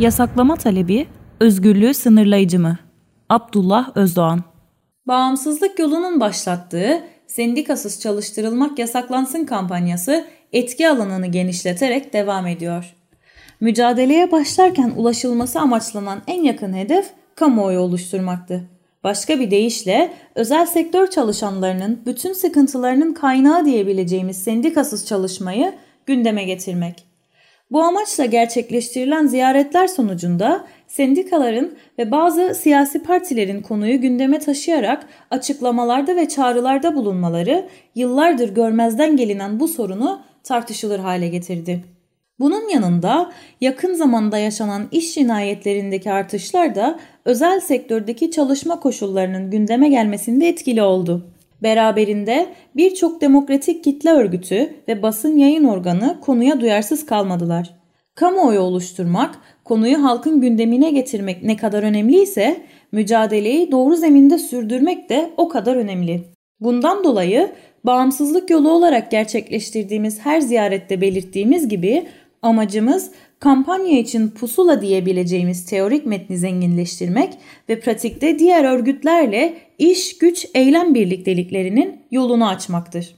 Yasaklama talebi, özgürlüğü sınırlayıcı mı? Abdullah Özdoğan Bağımsızlık yolunun başlattığı sendikasız çalıştırılmak yasaklansın kampanyası etki alanını genişleterek devam ediyor. Mücadeleye başlarken ulaşılması amaçlanan en yakın hedef kamuoyu oluşturmaktı. Başka bir deyişle özel sektör çalışanlarının bütün sıkıntılarının kaynağı diyebileceğimiz sendikasız çalışmayı gündeme getirmek. Bu amaçla gerçekleştirilen ziyaretler sonucunda sendikaların ve bazı siyasi partilerin konuyu gündeme taşıyarak açıklamalarda ve çağrılarda bulunmaları yıllardır görmezden gelinen bu sorunu tartışılır hale getirdi. Bunun yanında yakın zamanda yaşanan iş cinayetlerindeki artışlar da özel sektördeki çalışma koşullarının gündeme gelmesinde etkili oldu. Beraberinde birçok demokratik kitle örgütü ve basın yayın organı konuya duyarsız kalmadılar. Kamuoyu oluşturmak, konuyu halkın gündemine getirmek ne kadar önemliyse mücadeleyi doğru zeminde sürdürmek de o kadar önemli. Bundan dolayı bağımsızlık yolu olarak gerçekleştirdiğimiz her ziyarette belirttiğimiz gibi amacımız kampanya için pusula diyebileceğimiz teorik metni zenginleştirmek ve pratikte diğer örgütlerle iş, güç, eylem birlikteliklerinin yolunu açmaktır.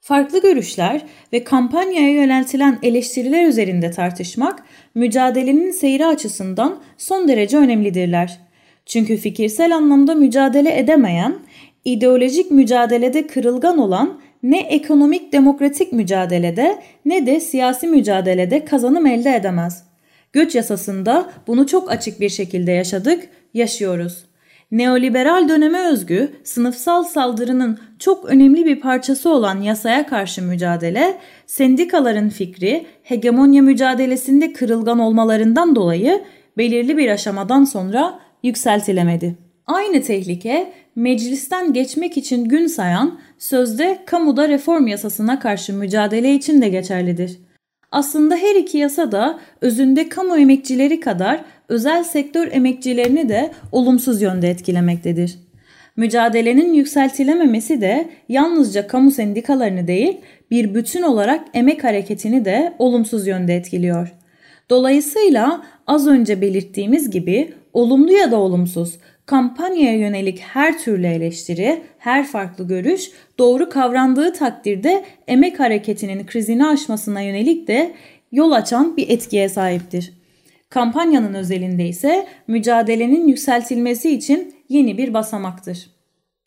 Farklı görüşler ve kampanyaya yöneltilen eleştiriler üzerinde tartışmak mücadelenin seyri açısından son derece önemlidirler. Çünkü fikirsel anlamda mücadele edemeyen, ideolojik mücadelede kırılgan olan ne ekonomik demokratik mücadelede ne de siyasi mücadelede kazanım elde edemez. Göç yasasında bunu çok açık bir şekilde yaşadık, yaşıyoruz. Neoliberal döneme özgü sınıfsal saldırının çok önemli bir parçası olan yasaya karşı mücadele, sendikaların fikri hegemonya mücadelesinde kırılgan olmalarından dolayı belirli bir aşamadan sonra yükseltilemedi. Aynı tehlike meclisten geçmek için gün sayan sözde kamuda reform yasasına karşı mücadele için de geçerlidir. Aslında her iki yasa da özünde kamu emekçileri kadar özel sektör emekçilerini de olumsuz yönde etkilemektedir. Mücadelenin yükseltilememesi de yalnızca kamu sendikalarını değil, bir bütün olarak emek hareketini de olumsuz yönde etkiliyor. Dolayısıyla az önce belirttiğimiz gibi olumlu ya da olumsuz kampanyaya yönelik her türlü eleştiri, her farklı görüş doğru kavrandığı takdirde emek hareketinin krizini aşmasına yönelik de yol açan bir etkiye sahiptir. Kampanyanın özelinde ise mücadelenin yükseltilmesi için yeni bir basamaktır.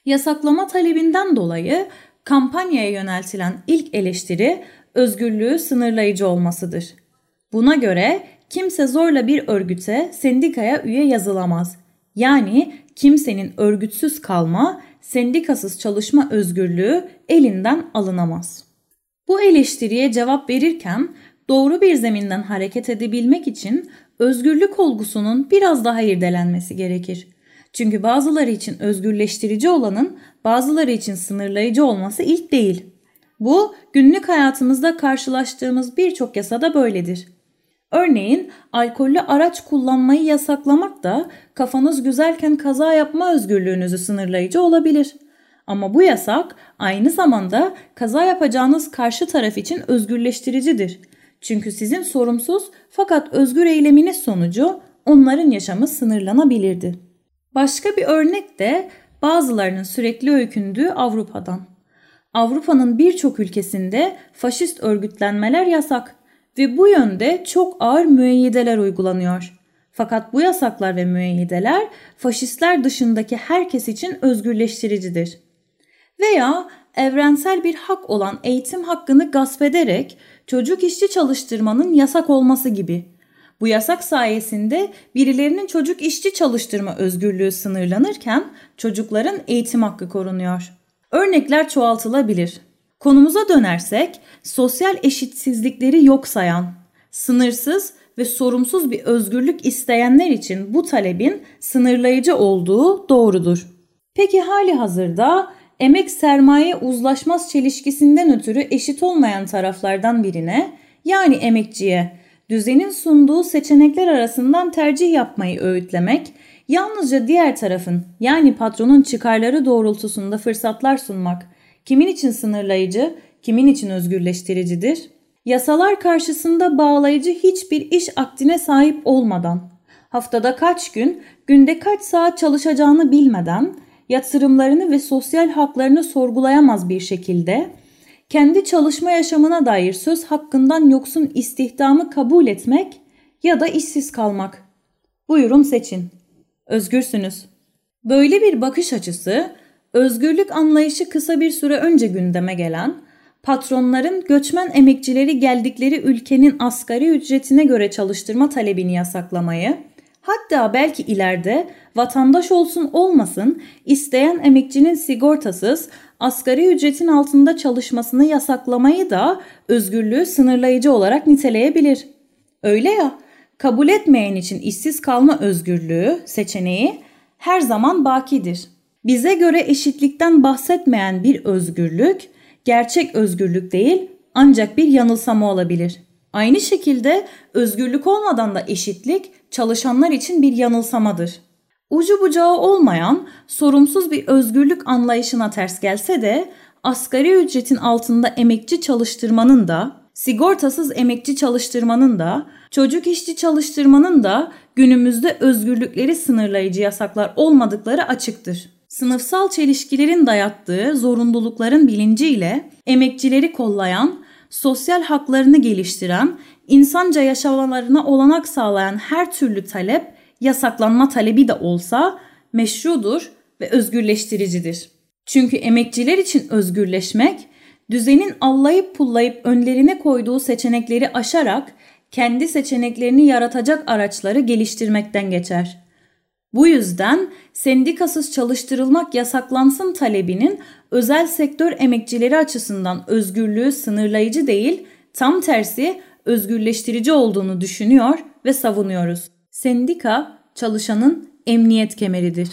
Yasaklama talebinden dolayı kampanyaya yöneltilen ilk eleştiri özgürlüğü sınırlayıcı olmasıdır. Buna göre kimse zorla bir örgüte, sendikaya üye yazılamaz yani kimsenin örgütsüz kalma, sendikasız çalışma özgürlüğü elinden alınamaz. Bu eleştiriye cevap verirken doğru bir zeminden hareket edebilmek için özgürlük olgusunun biraz daha irdelenmesi gerekir. Çünkü bazıları için özgürleştirici olanın bazıları için sınırlayıcı olması ilk değil. Bu günlük hayatımızda karşılaştığımız birçok yasada böyledir. Örneğin alkollü araç kullanmayı yasaklamak da kafanız güzelken kaza yapma özgürlüğünüzü sınırlayıcı olabilir. Ama bu yasak aynı zamanda kaza yapacağınız karşı taraf için özgürleştiricidir. Çünkü sizin sorumsuz fakat özgür eyleminiz sonucu onların yaşamı sınırlanabilirdi. Başka bir örnek de bazılarının sürekli öykündüğü Avrupa'dan. Avrupa'nın birçok ülkesinde faşist örgütlenmeler yasak ve bu yönde çok ağır müeyyideler uygulanıyor. Fakat bu yasaklar ve müeyyideler faşistler dışındaki herkes için özgürleştiricidir. Veya evrensel bir hak olan eğitim hakkını gasp ederek çocuk işçi çalıştırmanın yasak olması gibi. Bu yasak sayesinde birilerinin çocuk işçi çalıştırma özgürlüğü sınırlanırken çocukların eğitim hakkı korunuyor. Örnekler çoğaltılabilir. Konumuza dönersek sosyal eşitsizlikleri yok sayan, sınırsız ve sorumsuz bir özgürlük isteyenler için bu talebin sınırlayıcı olduğu doğrudur. Peki hali hazırda emek sermaye uzlaşmaz çelişkisinden ötürü eşit olmayan taraflardan birine yani emekçiye düzenin sunduğu seçenekler arasından tercih yapmayı öğütlemek, yalnızca diğer tarafın yani patronun çıkarları doğrultusunda fırsatlar sunmak kimin için sınırlayıcı, kimin için özgürleştiricidir? Yasalar karşısında bağlayıcı hiçbir iş akdine sahip olmadan haftada kaç gün, günde kaç saat çalışacağını bilmeden, yatırımlarını ve sosyal haklarını sorgulayamaz bir şekilde, kendi çalışma yaşamına dair söz hakkından yoksun istihdamı kabul etmek ya da işsiz kalmak. Buyurun seçin. Özgürsünüz. Böyle bir bakış açısı, özgürlük anlayışı kısa bir süre önce gündeme gelen, patronların göçmen emekçileri geldikleri ülkenin asgari ücretine göre çalıştırma talebini yasaklamayı, hatta belki ileride vatandaş olsun olmasın isteyen emekçinin sigortasız asgari ücretin altında çalışmasını yasaklamayı da özgürlüğü sınırlayıcı olarak niteleyebilir. Öyle ya, kabul etmeyen için işsiz kalma özgürlüğü seçeneği her zaman bakidir. Bize göre eşitlikten bahsetmeyen bir özgürlük gerçek özgürlük değil ancak bir yanılsama olabilir. Aynı şekilde özgürlük olmadan da eşitlik çalışanlar için bir yanılsamadır. Ucu bucağı olmayan sorumsuz bir özgürlük anlayışına ters gelse de asgari ücretin altında emekçi çalıştırmanın da, sigortasız emekçi çalıştırmanın da, çocuk işçi çalıştırmanın da günümüzde özgürlükleri sınırlayıcı yasaklar olmadıkları açıktır. Sınıfsal çelişkilerin dayattığı zorunlulukların bilinciyle emekçileri kollayan, sosyal haklarını geliştiren, insanca yaşamalarına olanak sağlayan her türlü talep yasaklanma talebi de olsa meşrudur ve özgürleştiricidir. Çünkü emekçiler için özgürleşmek, düzenin allayıp pullayıp önlerine koyduğu seçenekleri aşarak kendi seçeneklerini yaratacak araçları geliştirmekten geçer. Bu yüzden sendikasız çalıştırılmak yasaklansın talebinin özel sektör emekçileri açısından özgürlüğü sınırlayıcı değil, tam tersi özgürleştirici olduğunu düşünüyor ve savunuyoruz. Sendika çalışanın emniyet kemeridir.